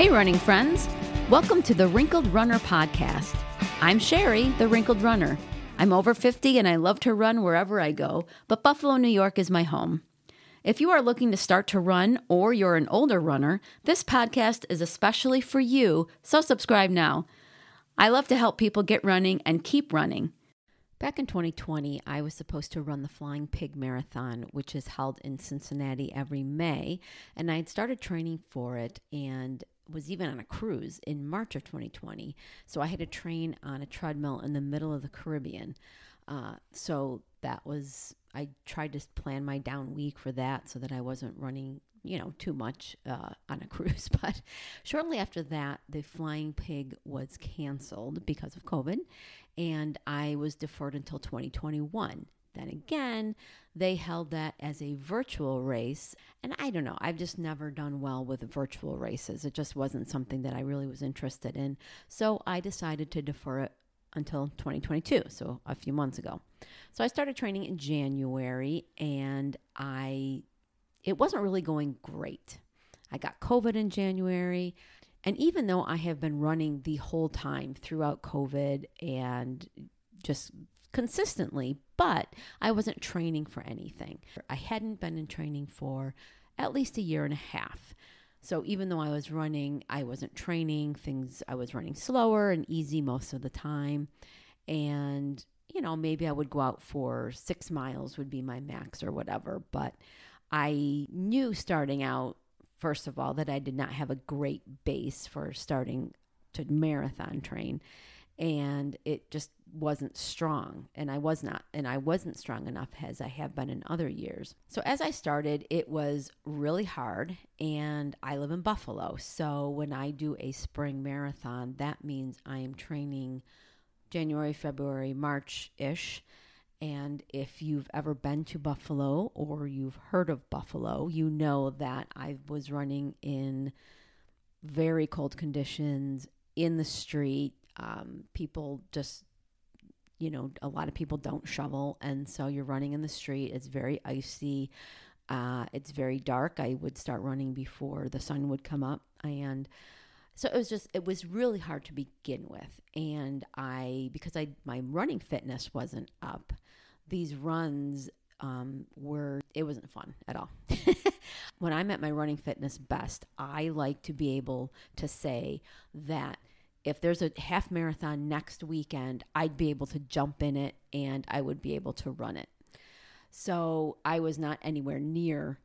Hey, running friends. Welcome to the Wrinkled Runner podcast. I'm Sherry, the Wrinkled Runner. I'm over 50 and I love to run wherever I go, but Buffalo, New York is my home. If you are looking to start to run or you're an older runner, this podcast is especially for you, so subscribe now. I love to help people get running and keep running. Back in 2020, I was supposed to run the Flying Pig Marathon, which is held in Cincinnati every May, and I had started training for it and was even on a cruise in March of 2020. So I had to train on a treadmill in the middle of the Caribbean. Uh, so that was, I tried to plan my down week for that so that I wasn't running, you know, too much uh, on a cruise. But shortly after that, the Flying Pig was canceled because of COVID, and I was deferred until 2021. Then again, they held that as a virtual race. And I don't know, I've just never done well with virtual races. It just wasn't something that I really was interested in. So I decided to defer it until 2022, so a few months ago. So I started training in January and I it wasn't really going great. I got COVID in January. And even though I have been running the whole time throughout COVID and just consistently, but I wasn't training for anything. I hadn't been in training for at least a year and a half. So even though I was running, I wasn't training things, I was running slower and easy most of the time. And, you know, maybe I would go out for six miles, would be my max or whatever. But I knew starting out, first of all, that I did not have a great base for starting to marathon train and it just wasn't strong and I was not and I wasn't strong enough as I have been in other years. So as I started it was really hard and I live in Buffalo. So when I do a spring marathon that means I am training January, February, March-ish. And if you've ever been to Buffalo or you've heard of Buffalo, you know that I was running in very cold conditions in the street um, people just you know a lot of people don't shovel. And so you're running in the street. It's very icy. Uh, it's very dark. I would start running before the sun would come up. And so it was just it was really hard to begin with. And i because i my running fitness wasn't up these runs um, were it wasn't fun at all. When i'm at my running fitness best i like to be able to say that if there's a half marathon next weekend, I'd be able to jump in it and I would be able to run it. So I was not anywhere near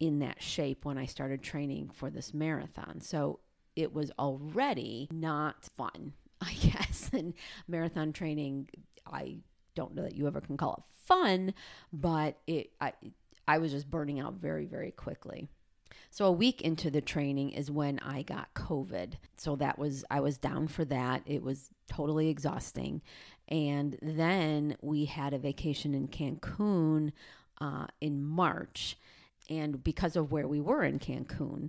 in that shape when I started training for this marathon. So it was already not fun, I guess. And marathon training, I don't know that you ever can call it fun, but it I I was just burning out very very quickly. So a week into the training is when I got COVID. So that was I was down for that. It was totally exhausting. And then we had a vacation in Cancun uh, in March. And because of where we were in Cancun,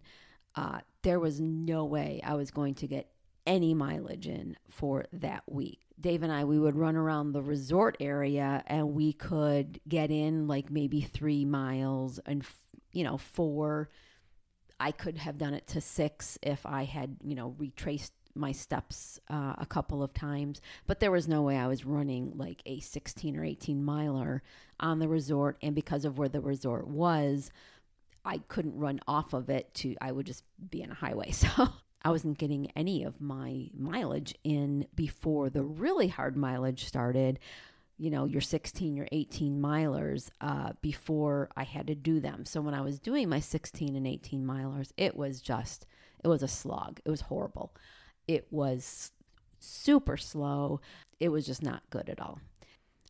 uh, there was no way I was going to get any mileage in for that week. Dave and I, we would run around the resort area and we could get in like maybe three miles and, you know, four I could have done it to six if I had, you know, retraced my steps uh, a couple of times, but there was no way I was running like a 16 or 18 miler on the resort. And because of where the resort was, I couldn't run off of it to, I would just be in a highway. So I wasn't getting any of my mileage in before the really hard mileage started, you know, your 16, your 18 milers uh, before I had to do them. So when I was doing my 16 and 18 milers, it was just, it was a slog. It was horrible. It was super slow. It was just not good at all.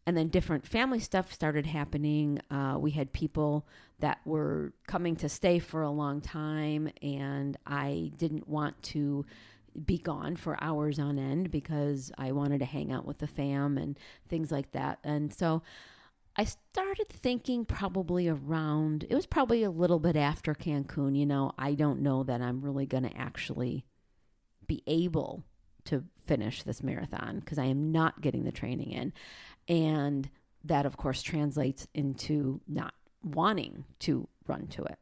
And then different family stuff started happening. Uh, we had people that were coming to stay for a long time, and I didn't want to be gone for hours on end because I wanted to hang out with the fam and things like that. And so I started thinking probably around, it was probably a little bit after Cancun. You know, I don't know that I'm really going to actually be able to finish this marathon because I am not getting the training in. And that, of course, translates into not wanting to run to it.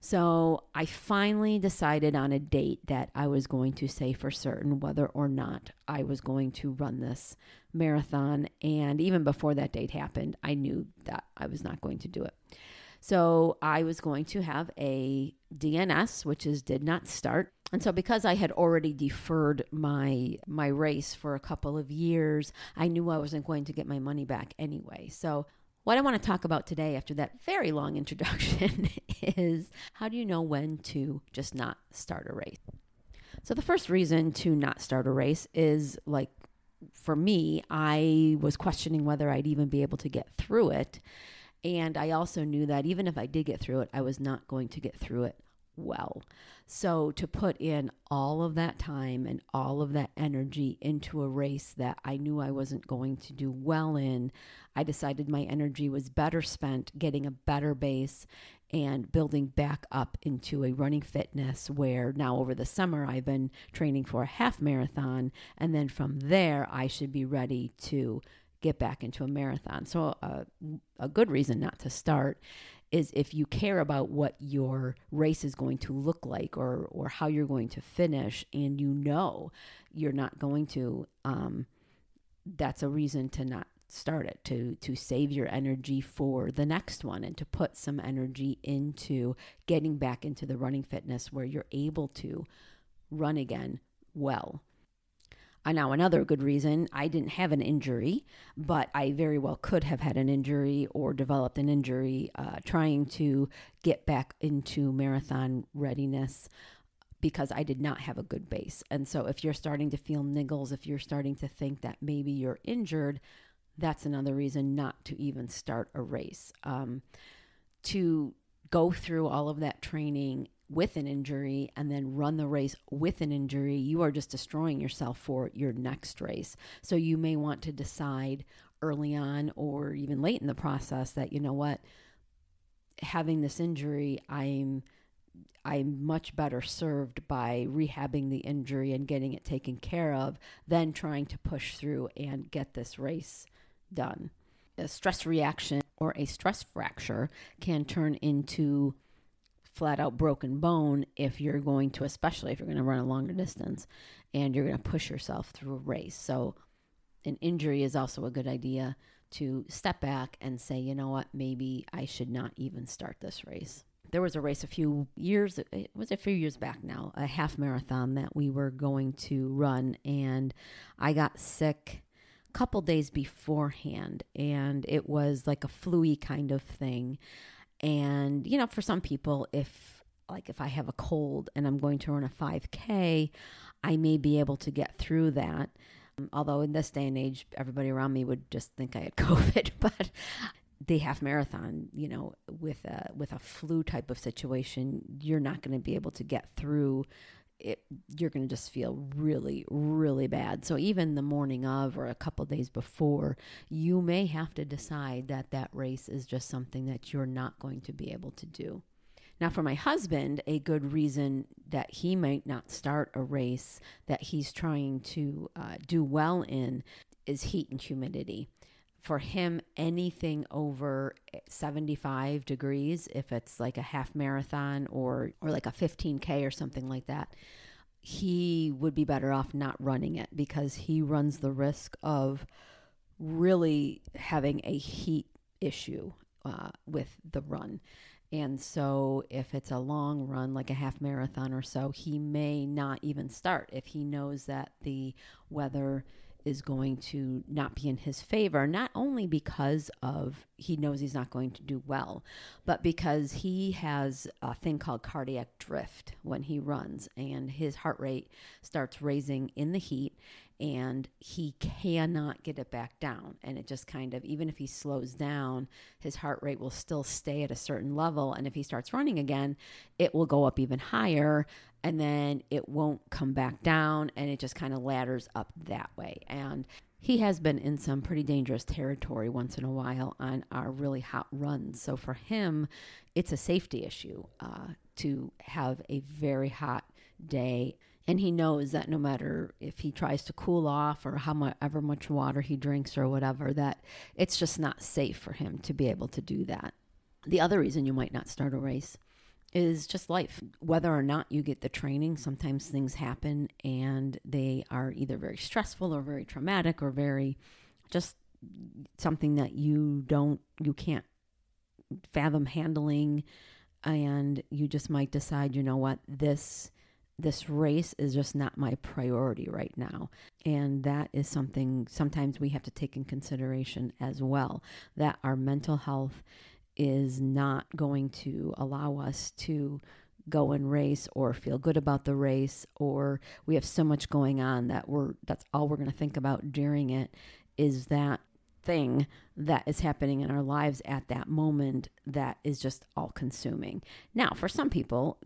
So I finally decided on a date that I was going to say for certain whether or not I was going to run this marathon. And even before that date happened, I knew that I was not going to do it. So I was going to have a DNS, which is did not start. And so because I had already deferred my my race for a couple of years, I knew I wasn't going to get my money back anyway. So what I want to talk about today after that very long introduction is how do you know when to just not start a race? So the first reason to not start a race is like for me, I was questioning whether I'd even be able to get through it. And I also knew that even if I did get through it, I was not going to get through it well. So to put in all of that time and all of that energy into a race that I knew I wasn't going to do well in, I decided my energy was better spent getting a better base and building back up into a running fitness where now over the summer I've been training for a half marathon and then from there I should be ready to get back into a marathon. So, uh, a good reason not to start is if you care about what your race is going to look like or or how you're going to finish, and you know you're not going to. Um, that's a reason to not start it to to save your energy for the next one and to put some energy into getting back into the running fitness where you're able to run again well uh, now, another good reason I didn't have an injury, but I very well could have had an injury or developed an injury uh, trying to get back into marathon readiness because I did not have a good base. And so, if you're starting to feel niggles, if you're starting to think that maybe you're injured, that's another reason not to even start a race. Um, to go through all of that training with an injury and then run the race with an injury, you are just destroying yourself for your next race. So you may want to decide early on or even late in the process that, you know what, having this injury, I'm. I'm much better served by rehabbing the injury and getting it taken care of than trying to push through and get this race done. A stress reaction or a stress fracture can turn into flat out broken bone if you're going to, especially if you're going to run a longer distance and you're going to push yourself through a race. So, an injury is also a good idea to step back and say, you know what, maybe I should not even start this race. There was a race a few years, it was a few years back now, a half marathon that we were going to run, and I got sick a couple days beforehand, and it was like a fluey kind of thing. And, you know, for some people, if like if I have a cold and I'm going to run a 5K, I may be able to get through that. Um, although in this day and age, everybody around me would just think I had COVID, but the half marathon, you know, with a with a flu type of situation, you're not going to be able to get through it, you're going to just feel really, really bad. So even the morning of or a couple days before, you may have to decide that that race is just something that you're not going to be able to do. Now, for my husband, a good reason that he might not start a race that he's trying to uh, do well in is heat and humidity for him anything over 75 degrees if it's like a half marathon or or like a 15k or something like that he would be better off not running it because he runs the risk of really having a heat issue uh, with the run. And so if it's a long run like a half marathon or so he may not even start if he knows that the weather is going to not be in his favor, not only because of he knows he's not going to do well, but because he has a thing called cardiac drift when he runs and his heart rate starts raising in the heat and he cannot get it back down. And it just kind of, even if he slows down, his heart rate will still stay at a certain level. And if he starts running again, it will go up even higher and then it won't come back down and it just kind of ladders up that way. And he has been in some pretty dangerous territory once in a while on our really hot runs. So for him, it's a safety issue uh, to have a very hot day and he knows that no matter if he tries to cool off or however much water he drinks or whatever that it's just not safe for him to be able to do that the other reason you might not start a race is just life. Whether or not you get the training, sometimes things happen and they are either very stressful or very traumatic or very just something that you don't, you can't fathom handling. And you just might decide, you know what, this this race is just not my priority right now. And that is something sometimes we have to take in consideration as well that our mental health is not going to allow us to go and race or feel good about the race or we have so much going on that we're that's all we're going to think about during it is that thing that is happening in our lives at that moment that is just all consuming. Now, for some people,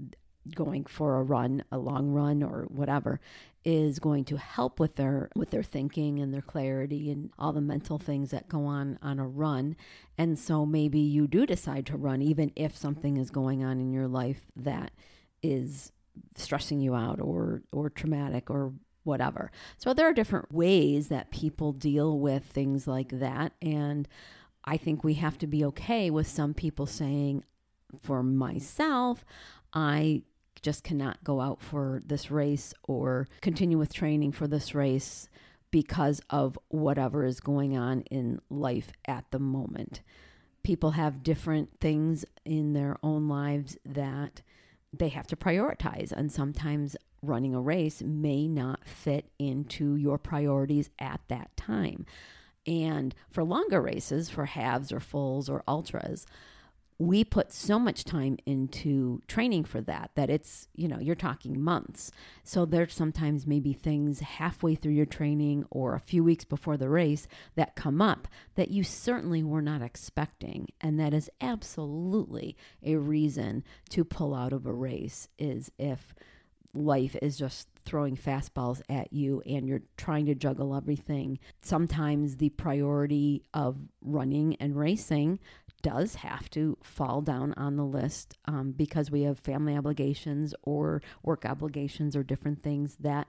going for a run, a long run or whatever is going to help with their with their thinking and their clarity and all the mental things that go on on a run. And so maybe you do decide to run even if something is going on in your life that is stressing you out or or traumatic or whatever. So there are different ways that people deal with things like that and I think we have to be okay with some people saying for myself I just cannot go out for this race or continue with training for this race because of whatever is going on in life at the moment. People have different things in their own lives that they have to prioritize, and sometimes running a race may not fit into your priorities at that time. And for longer races, for halves or fulls or ultras, we put so much time into training for that that it's you know you're talking months so there's sometimes maybe things halfway through your training or a few weeks before the race that come up that you certainly were not expecting and that is absolutely a reason to pull out of a race is if life is just throwing fastballs at you and you're trying to juggle everything. Sometimes the priority of running and racing does have to fall down on the list um, because we have family obligations or work obligations or different things that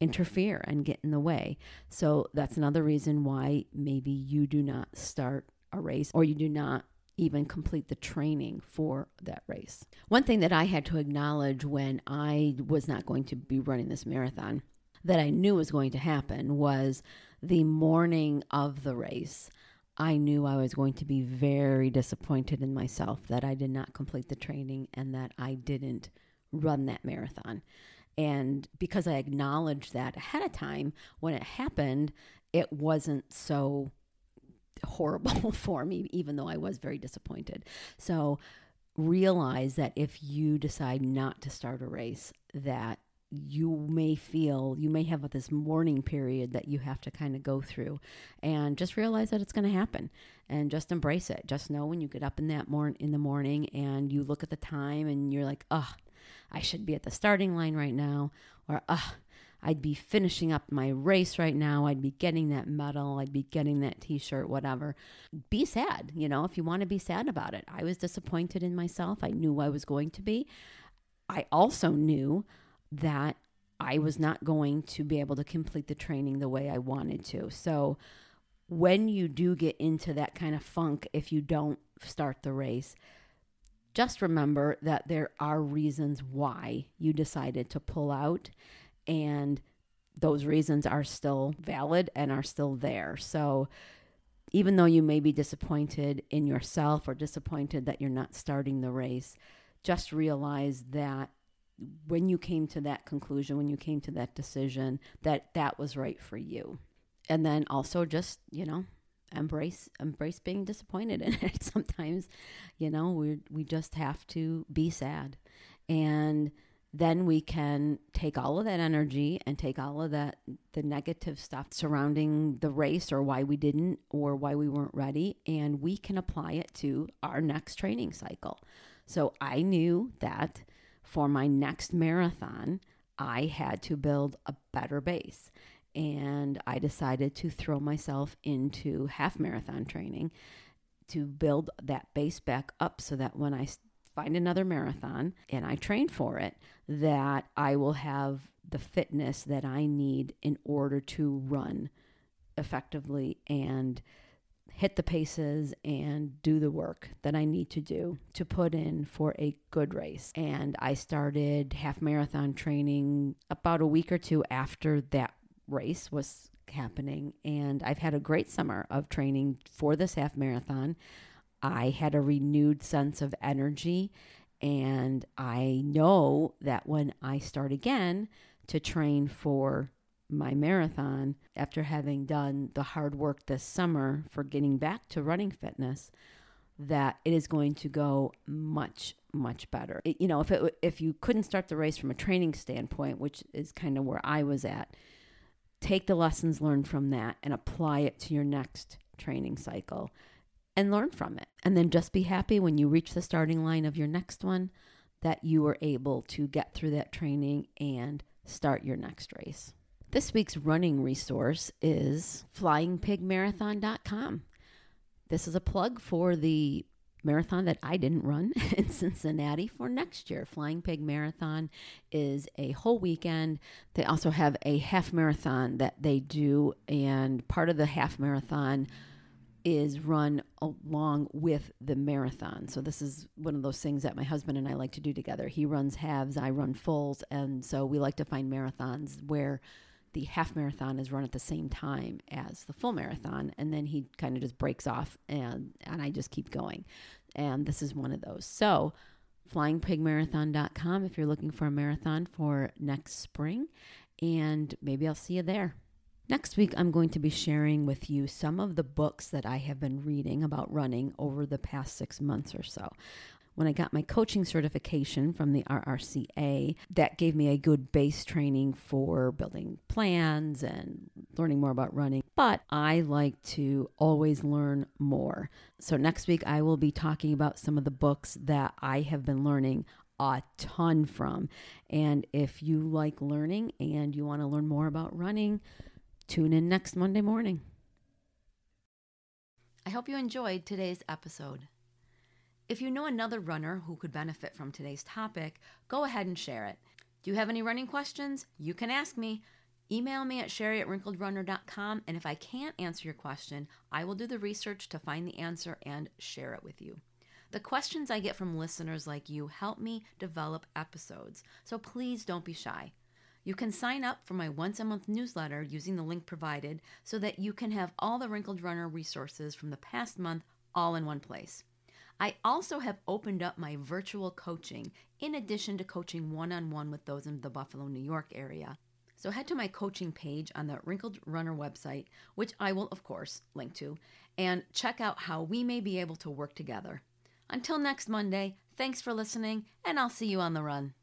interfere and get in the way. So that's another reason why maybe you do not start a race or you do not even complete the training for that race. One thing that I had to acknowledge when I was not going to be running this marathon that I knew was going to happen was the morning of the race. I knew I was going to be very disappointed in myself that I did not complete the training and that I didn't run that marathon. And because I acknowledged that ahead of time, when it happened, it wasn't so horrible for me, even though I was very disappointed. So realize that if you decide not to start a race, that you may feel you may have this mourning period that you have to kind of go through and just realize that it's going to happen and just embrace it just know when you get up in that morning in the morning and you look at the time and you're like oh i should be at the starting line right now or oh I'd be finishing up my race right now. I'd be getting that medal. I'd be getting that t shirt, whatever. Be sad, you know, if you want to be sad about it. I was disappointed in myself. I knew I was going to be. I also knew that I was not going to be able to complete the training the way I wanted to. So when you do get into that kind of funk, if you don't start the race, just remember that there are reasons why you decided to pull out, and those reasons are still valid and are still there. So, even though you may be disappointed in yourself or disappointed that you're not starting the race, just realize that when you came to that conclusion, when you came to that decision, that that was right for you. And then also just, you know, embrace embrace being disappointed in it. Sometimes, you know, we we just have to be sad. And then we can take all of that energy and take all of that the negative stuff surrounding the race or why we didn't or why we weren't ready and we can apply it to our next training cycle. So I knew that for my next marathon, I had to build a better base. And I decided to throw myself into half marathon training to build that base back up so that when I find another marathon and I train for it, that I will have the fitness that I need in order to run effectively and hit the paces and do the work that I need to do to put in for a good race. And I started half marathon training about a week or two after that race was happening. And I've had a great summer of training for this half marathon. I had a renewed sense of energy. And I know that when I start again to train for my marathon after having done the hard work this summer for getting back to running fitness that it is going to go much much better. It, you know, if it if you couldn't start the race from a training standpoint, which is kind of where I was at, take the lessons learned from that and apply it to your next training cycle and learn from it. And then just be happy when you reach the starting line of your next one that you were able to get through that training and start your next race. This week's running resource is flyingpigmarathon.com. This is a plug for the marathon that I didn't run in Cincinnati for next year. Flying Pig Marathon is a whole weekend. They also have a half marathon that they do, and part of the half marathon is run along with the marathon. So this is one of those things that my husband and I like to do together. He runs halves, I run fulls, and so we like to find marathons where the half marathon is run at the same time as the full marathon and then he kind of just breaks off and and I just keep going. And this is one of those. So, flyingpigmarathon.com if you're looking for a marathon for next spring and maybe I'll see you there. Next week, I'm going to be sharing with you some of the books that I have been reading about running over the past six months or so when I got my coaching certification from the RRCA, that gave me a good base training for building plans and learning more about running. But I like to always learn more. So next week, I will be talking about some of the books that I have been learning a ton from. And if you like learning and you want to learn more about running, tune in next Monday morning. I hope you enjoyed today's episode. If you know another runner who could benefit from today's topic, go ahead and share it. Do you have any running questions? You can ask me. Email me at sherry at wrinkledrunner.com, and if I can't answer your question, I will do the research to find the answer and share it with you. The questions I get from listeners like you help me develop episodes, so please don't be shy. You can sign up for my once a month newsletter using the link provided so that you can have all the Wrinkled Runner resources from the past month all in one place. I also have opened up my virtual coaching in addition to coaching one on one with those in the Buffalo, New York area. So head to my coaching page on the Wrinkled Runner website, which I will, of course, link to, and check out how we may be able to work together. Until next Monday, thanks for listening, and I'll see you on the run.